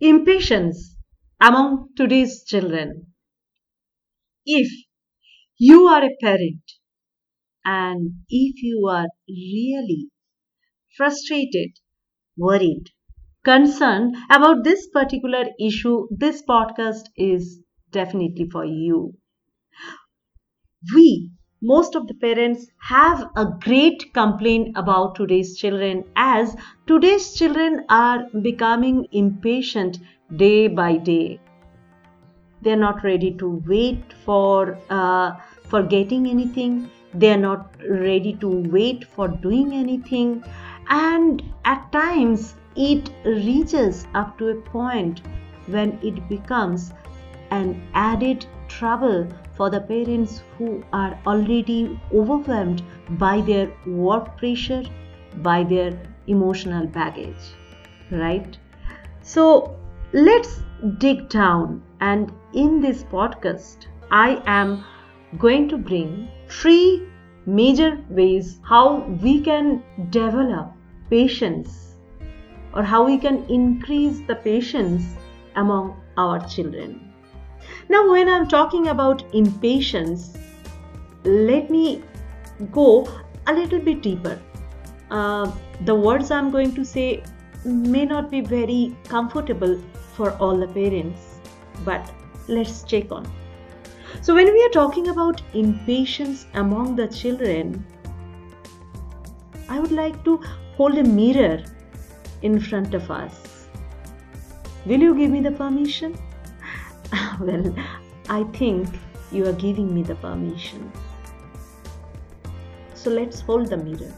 Impatience among today's children. If you are a parent and if you are really frustrated, worried, concerned about this particular issue, this podcast is definitely for you. We, most of the parents, have a great complaint about today's children as today's children are becoming impatient day by day. They're not ready to wait for uh, for getting anything. They're not ready to wait for doing anything, and at times it reaches up to a point when it becomes an added trouble for the parents who are already overwhelmed by their work pressure, by their emotional baggage, right? So let's dig down, and in this podcast, I am going to bring three major ways how we can develop patience or how we can increase the patience among our children. Now, when I'm talking about impatience, let me go a little bit deeper. Uh, the words I'm going to say may not be very comfortable for all the parents, but let's check on. So, when we are talking about impatience among the children, I would like to hold a mirror in front of us. Will you give me the permission? well, I think you are giving me the permission. So let's hold the mirror.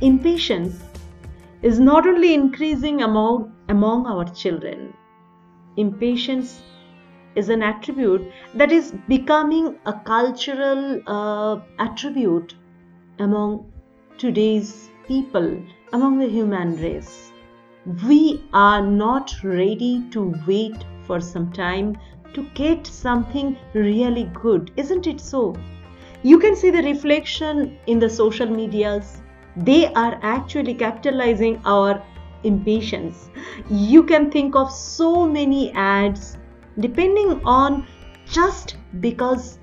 Impatience is not only increasing among, among our children, impatience is an attribute that is becoming a cultural uh, attribute among today's people among the human race. We are not ready to wait for some time to get something really good, isn't it so? You can see the reflection in the social medias. They are actually capitalizing our impatience. You can think of so many ads depending on just because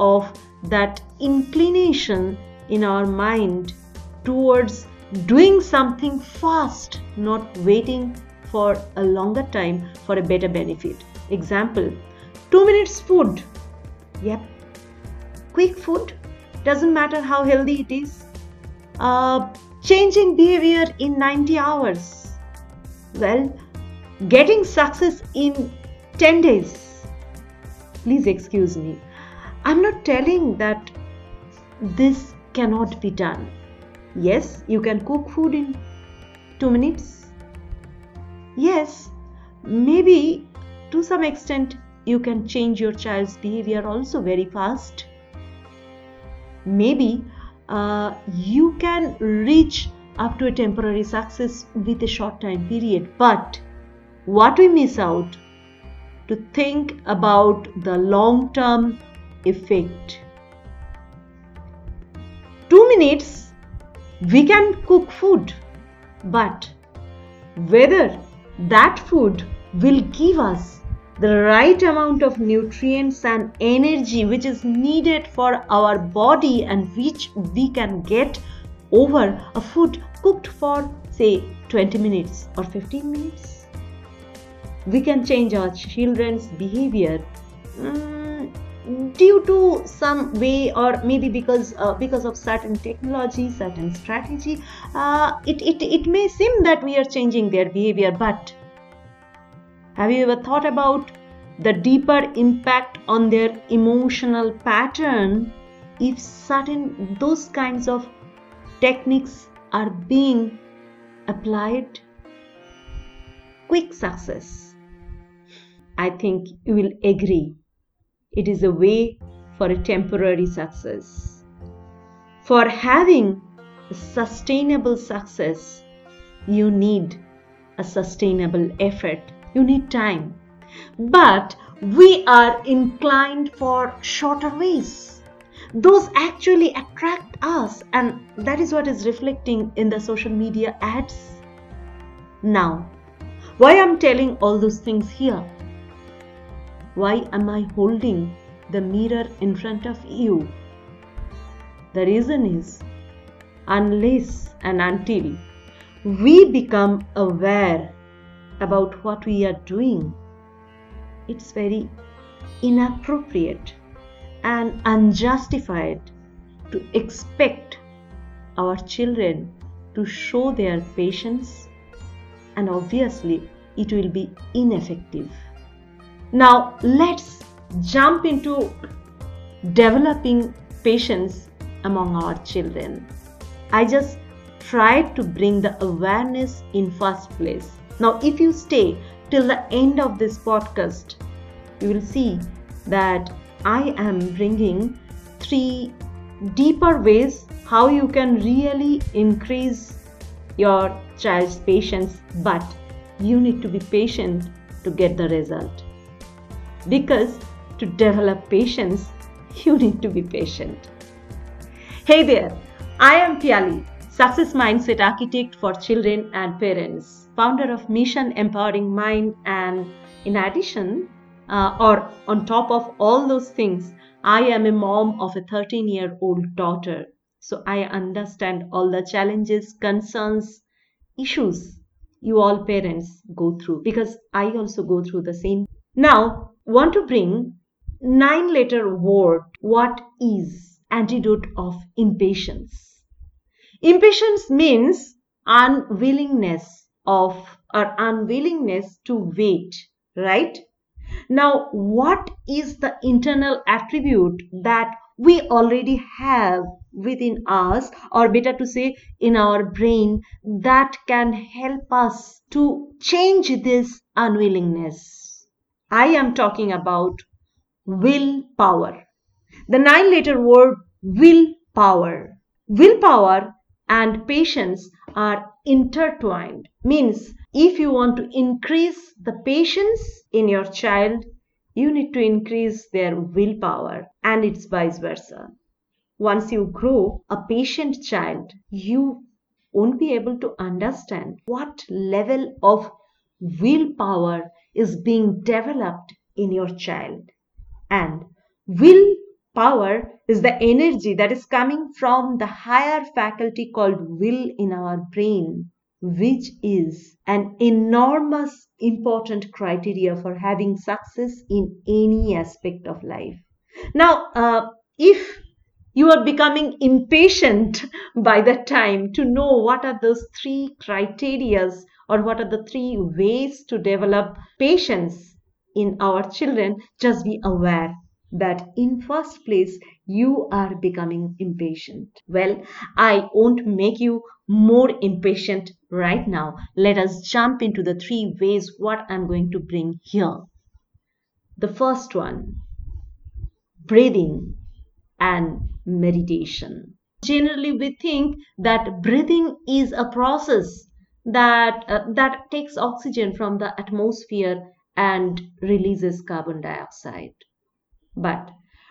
of that inclination in our mind towards doing something fast, not waiting for a longer time for a better benefit. Example 2 minutes food. Yep. Quick food doesn't matter how healthy it is. Uh, changing behavior in 90 hours. Well, getting success in 10 days. Please excuse me. I'm not telling that this cannot be done Yes, you can cook food in 2 minutes. Yes, maybe to some extent you can change your child's behavior also very fast. Maybe uh, you can reach up to a temporary success with a short time period. But what we miss out to think about the long term effect. Two minutes we can cook food, but whether that food will give us the right amount of nutrients and energy which is needed for our body and which we can get over a food cooked for say 20 minutes or 15 minutes. We can change our children's behavior. Mm, due to some way or maybe because uh, because of certain technology certain strategy uh, it, it it may seem that we are changing their behavior but have you ever thought about the deeper impact on their emotional pattern if certain those kinds of techniques are being applied? Quick success. I think you will agree it is a way for a temporary success. For having a sustainable success, you need a sustainable effort. You need time. But we are inclined for shorter ways. Those actually attract us, and that is what is reflecting in the social media ads. Now, Why I'm telling all those things here? Why am I holding the mirror in front of you? The reason is unless and until we become aware about what we are doing, it's very inappropriate and unjustified to expect our children to show their patience, and obviously, it will be ineffective. Now, let's jump into developing patience among our children. I just tried to bring the awareness in first place. Now, if you stay till the end of this podcast, you will see that I am bringing three deeper ways how you can really increase your child's patience, but you need to be patient to get the result because to develop patience, you need to be patient. Hey there, I am Piali, Success Mindset Architect for Children and Parents, founder of Mission Empowering Mind, and in addition, uh, or on top of all those things, I am a mom of a 13 year old daughter. So I understand all the challenges, concerns, issues you all parents go through because I also go through the same. Now, want to bring nine letter word what is antidote of impatience. Impatience means unwillingness of or unwillingness to wait right? Now what is the internal attribute that we already have within us or better to say in our brain that can help us to change this unwillingness I am talking about willpower. The nine letter word willpower. Willpower and patience are intertwined. Means if you want to increase the patience in your child, you need to increase their willpower and it's vice versa. Once you grow a patient child, you won't be able to understand what level of willpower is being developed in your child. And willpower is the energy that is coming from the higher faculty called will in our brain, which is an enormous important criteria for having success in any aspect of life. Now, uh, if you are becoming impatient by the time to know what are those three criterias or what are the three ways to develop patience in our children. Just be aware that in first place you are becoming impatient. Well i won't make you more impatient right now. Let us jump into the three ways what i'm going to bring here. The first one breathing and meditation. Generally we think that breathing is a process that uh, that takes oxygen from the atmosphere and releases carbon dioxide. But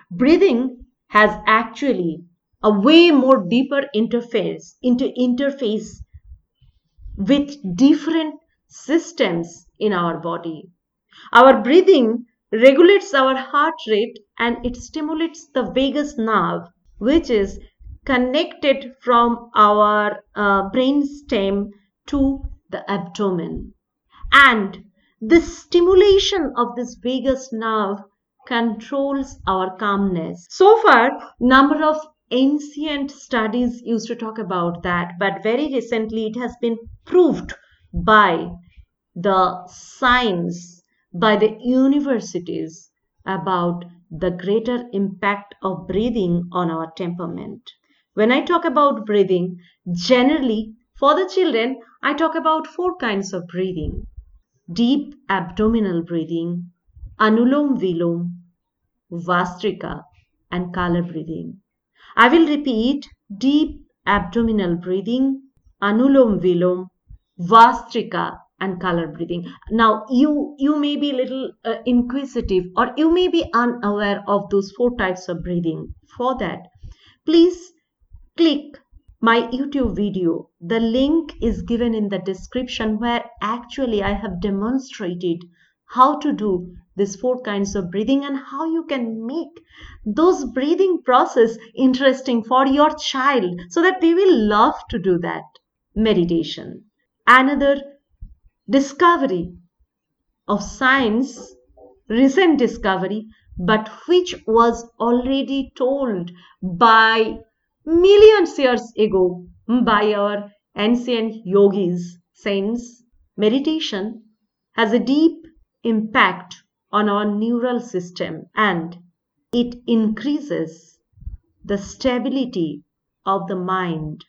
breathing has actually a way more deeper interface into interface with different systems in our body. Our breathing regulates our heart rate and it stimulates the vagus nerve which is connected from our uh, brain stem to the abdomen. And the stimulation of this vagus nerve controls our calmness. So far, number of ancient studies used to talk about that, but very recently it has been proved by the science, by the universities about the greater impact of breathing on our temperament. When I talk about breathing, generally for the children, I talk about four kinds of breathing deep abdominal breathing, anulom vilom, vastrika, and color breathing. I will repeat deep abdominal breathing, anulom vilom, vastrika, and color breathing. Now, you you may be a little uh, inquisitive or you may be unaware of those four types of breathing. For that, please click my YouTube video. The link is given in the description where actually I have demonstrated how to do these four kinds of breathing and how you can make those breathing process interesting for your child so that they will love to do that meditation. Another discovery of science, recent discovery, but which was already told by millions years ago by our ancient yogis, saints, meditation has a deep impact on our neural system and it increases the stability of the mind.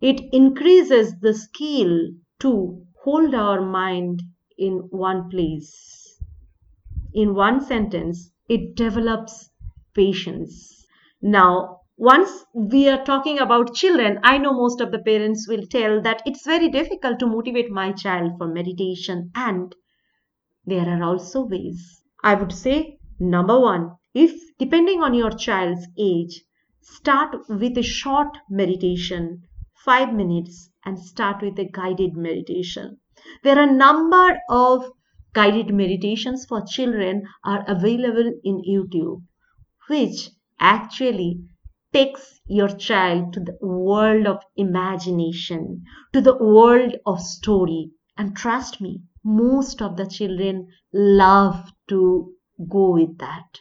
It increases the skill to hold our mind in one place. In one sentence, it develops patience. Now, once we are talking about children, I know most of the parents will tell that it's very difficult to motivate my child for meditation, and there are also ways. I would say, number one, if depending on your child's age, start with a short meditation, five minutes, and start with a guided meditation. There are a number of guided meditations for children are available in YouTube, which actually takes your child to the world of imagination, to the world of story. And trust me, most of the children love to go with that.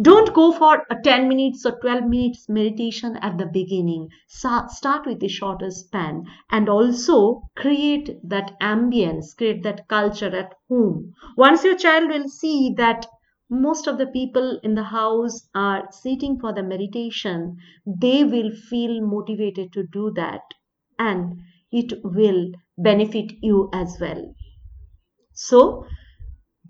Don't go for a 10 minutes or 12 minutes meditation at the beginning. Start with the shorter span and also create that ambience, create that culture at home. Once your child will see that most of the people in the house are sitting for the meditation, they will feel motivated to do that and it will benefit you as well. So,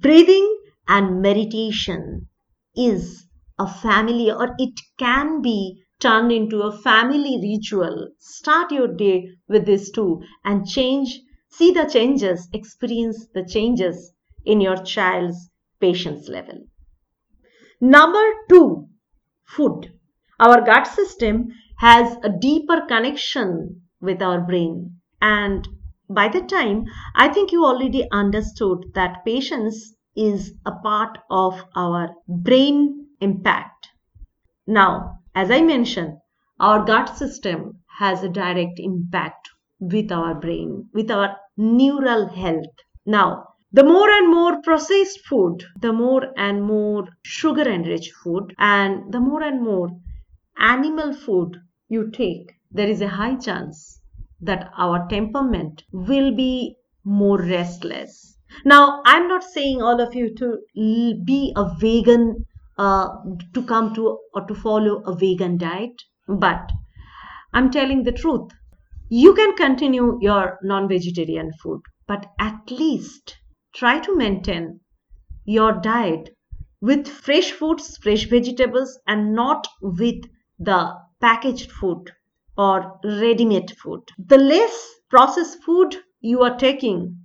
breathing and meditation is a family or it can be turned into a family ritual. Start your day with this too and change, see the changes, experience the changes in your child's patience level. Number two, food. Our gut system has a deeper connection with our brain. And by the time, I think you already understood that patience is a part of our brain impact. Now, as I mentioned, our gut system has a direct impact with our brain, with our neural health. Now, the more and more processed food, the more and more sugar enriched food, and the more and more animal food you take, there is a high chance that our temperament will be more restless. Now, I'm not saying all of you to be a vegan, uh, to come to or to follow a vegan diet, but I'm telling the truth. You can continue your non vegetarian food, but at least try to maintain your diet with fresh foods, fresh vegetables, and not with the packaged food or ready made food. The less processed food you are taking,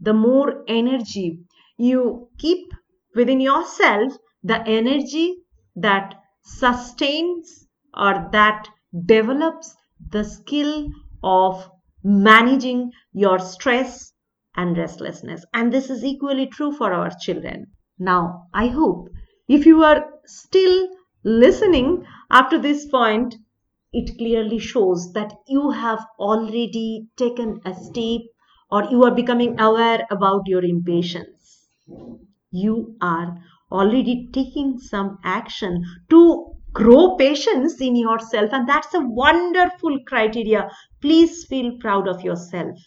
the more energy you keep within yourself, the energy that sustains or that develops the skill of managing your stress and restlessness. And this is equally true for our children. Now, I hope if you are still listening after this point, it clearly shows that you have already taken a step or you are becoming aware about your impatience. You are already taking some action to grow patience in yourself and that's a wonderful criteria please feel proud of yourself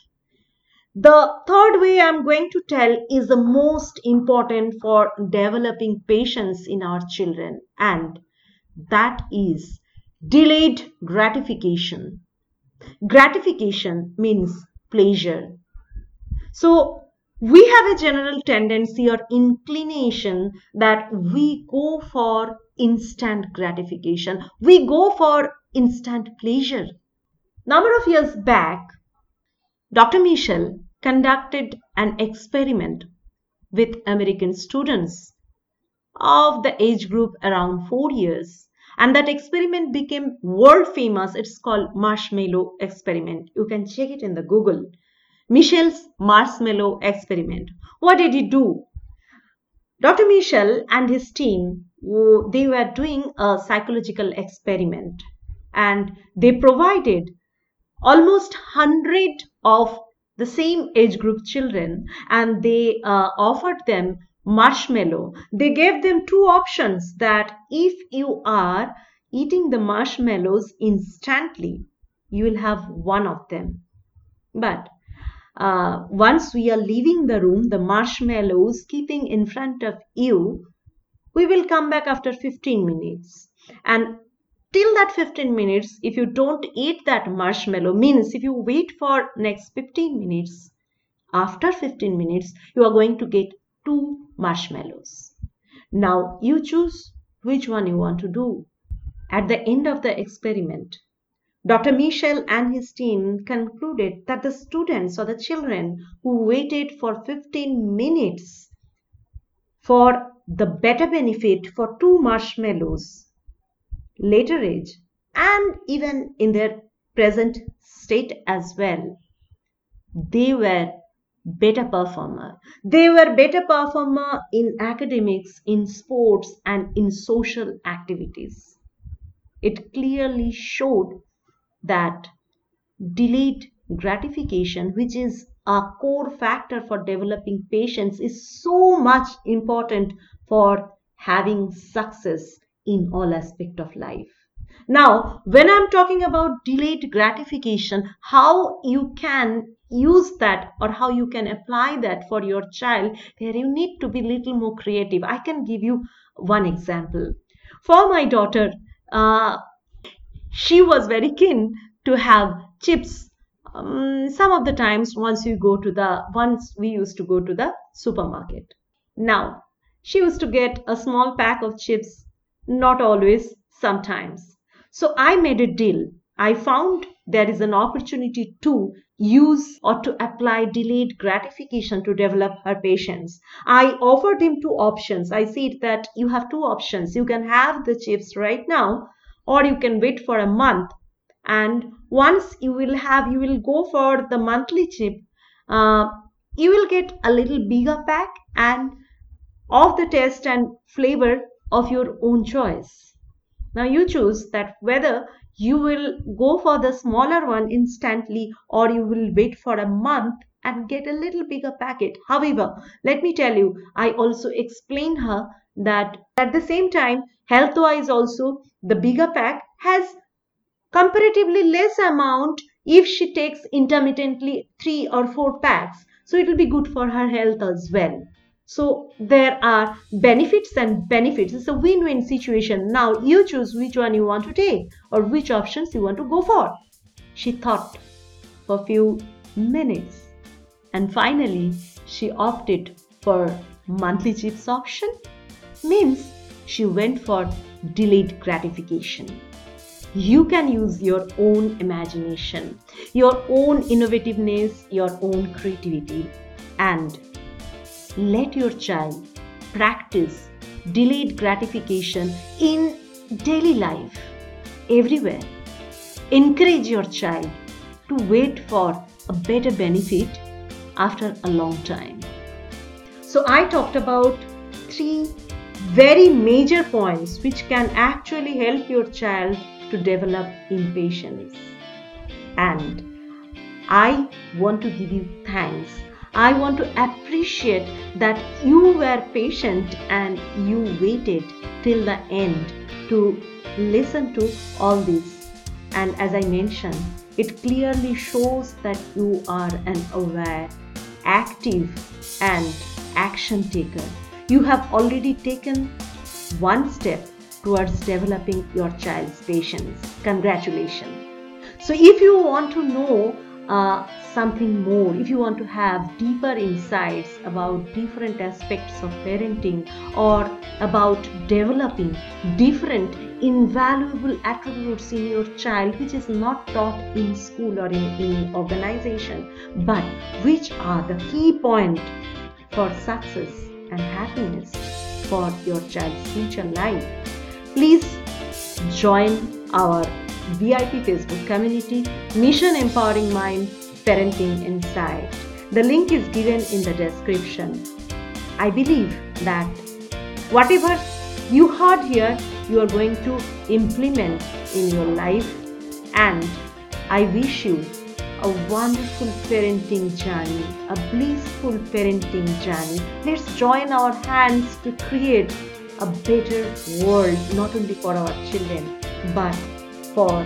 the third way I'm going to tell is the most important for developing patience in our children, and that is delayed gratification. Gratification means pleasure. So, we have a general tendency or inclination that we go for instant gratification, we go for instant pleasure. Number of years back, Dr. Mischel conducted an experiment with American students of the age group around 4 years and that experiment became world famous it's called marshmallow experiment you can check it in the google Mischel's marshmallow experiment. What did he do? Dr mischel and his team they were doing a psychological experiment. And they provided almost 100 of the same age group children. And they uh, offered them marshmallow. They gave them two options that if you are eating the marshmallows instantly you will have one of them. But uh, once we are leaving the room the marshmallows keeping in front of you we will come back after 15 minutes and till that 15 minutes if you don't eat that marshmallow means if you wait for next 15 minutes after 15 minutes you are going to get two marshmallows. Now you choose which one you want to do. At the end of the experiment, Dr. Mischel and his team concluded that the students or the children who waited for 15 minutes for the better benefit for two marshmallows, later age, and even in their present state as well, they were better performer they were better performer in academics in sports and in social activities it clearly showed that delayed gratification which is a core factor for developing patience is so much important for having success in all aspect of life. Now when i'm talking about delayed gratification how you can use that or how you can apply that for your child there you need to be a little more creative. I can give you one example. For my daughter uh, she was very keen to have chips um, some of the times once you go to the once we used to go to the supermarket now she used to get a small pack of chips not always sometimes so i made a deal I found there is an opportunity to use or to apply delayed gratification to develop her patience. I offered him two options. I said that you have two options. You can have the chips right now or you can wait for a month. And once you will have, you will go for the monthly chip. Uh, you will get a little bigger pack and of the taste and flavor of your own choice. Now you choose that whether you will go for the smaller one instantly or you will wait for a month and get a little bigger packet. However, let me tell you, I also explained her that at the same time, health wise also, the bigger pack has comparatively less amount if she takes intermittently three or four packs. So it will be good for her health as well. So there are benefits and benefits. It's a win-win situation. Now you choose which one you want to take or which options you want to go for. She thought for a few minutes and finally she opted for monthly chips option. Means she went for delayed gratification. You can use your own imagination, your own innovativeness, your own creativity and let your child practice delayed gratification in daily life, everywhere. Encourage your child to wait for a better benefit after a long time. So, I talked about three very major points which can actually help your child to develop impatience. And I want to give you thanks I want to appreciate that you were patient and you waited till the end to listen to all this. And as I mentioned, it clearly shows that you are an aware, active, and action taker. You have already taken one step towards developing your child's patience. Congratulations. So, if you want to know uh, something more, if you want to have deeper insights about different aspects of parenting or about developing different invaluable attributes in your child which is not taught in school or in any organization, but which are the key point for success and happiness for your child's future life. Please join our VIP Facebook community, Mission Empowering Mind Parenting Inside. The link is given in the description. I believe that whatever you heard here, you are going to implement in your life, and I wish you a wonderful parenting journey, a blissful parenting journey. Let's join our hands to create a better world, not only for our children, but for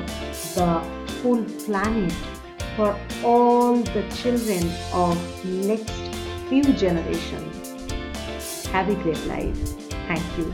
the whole planet, for all the children of next few generations. Have a great life. Thank you.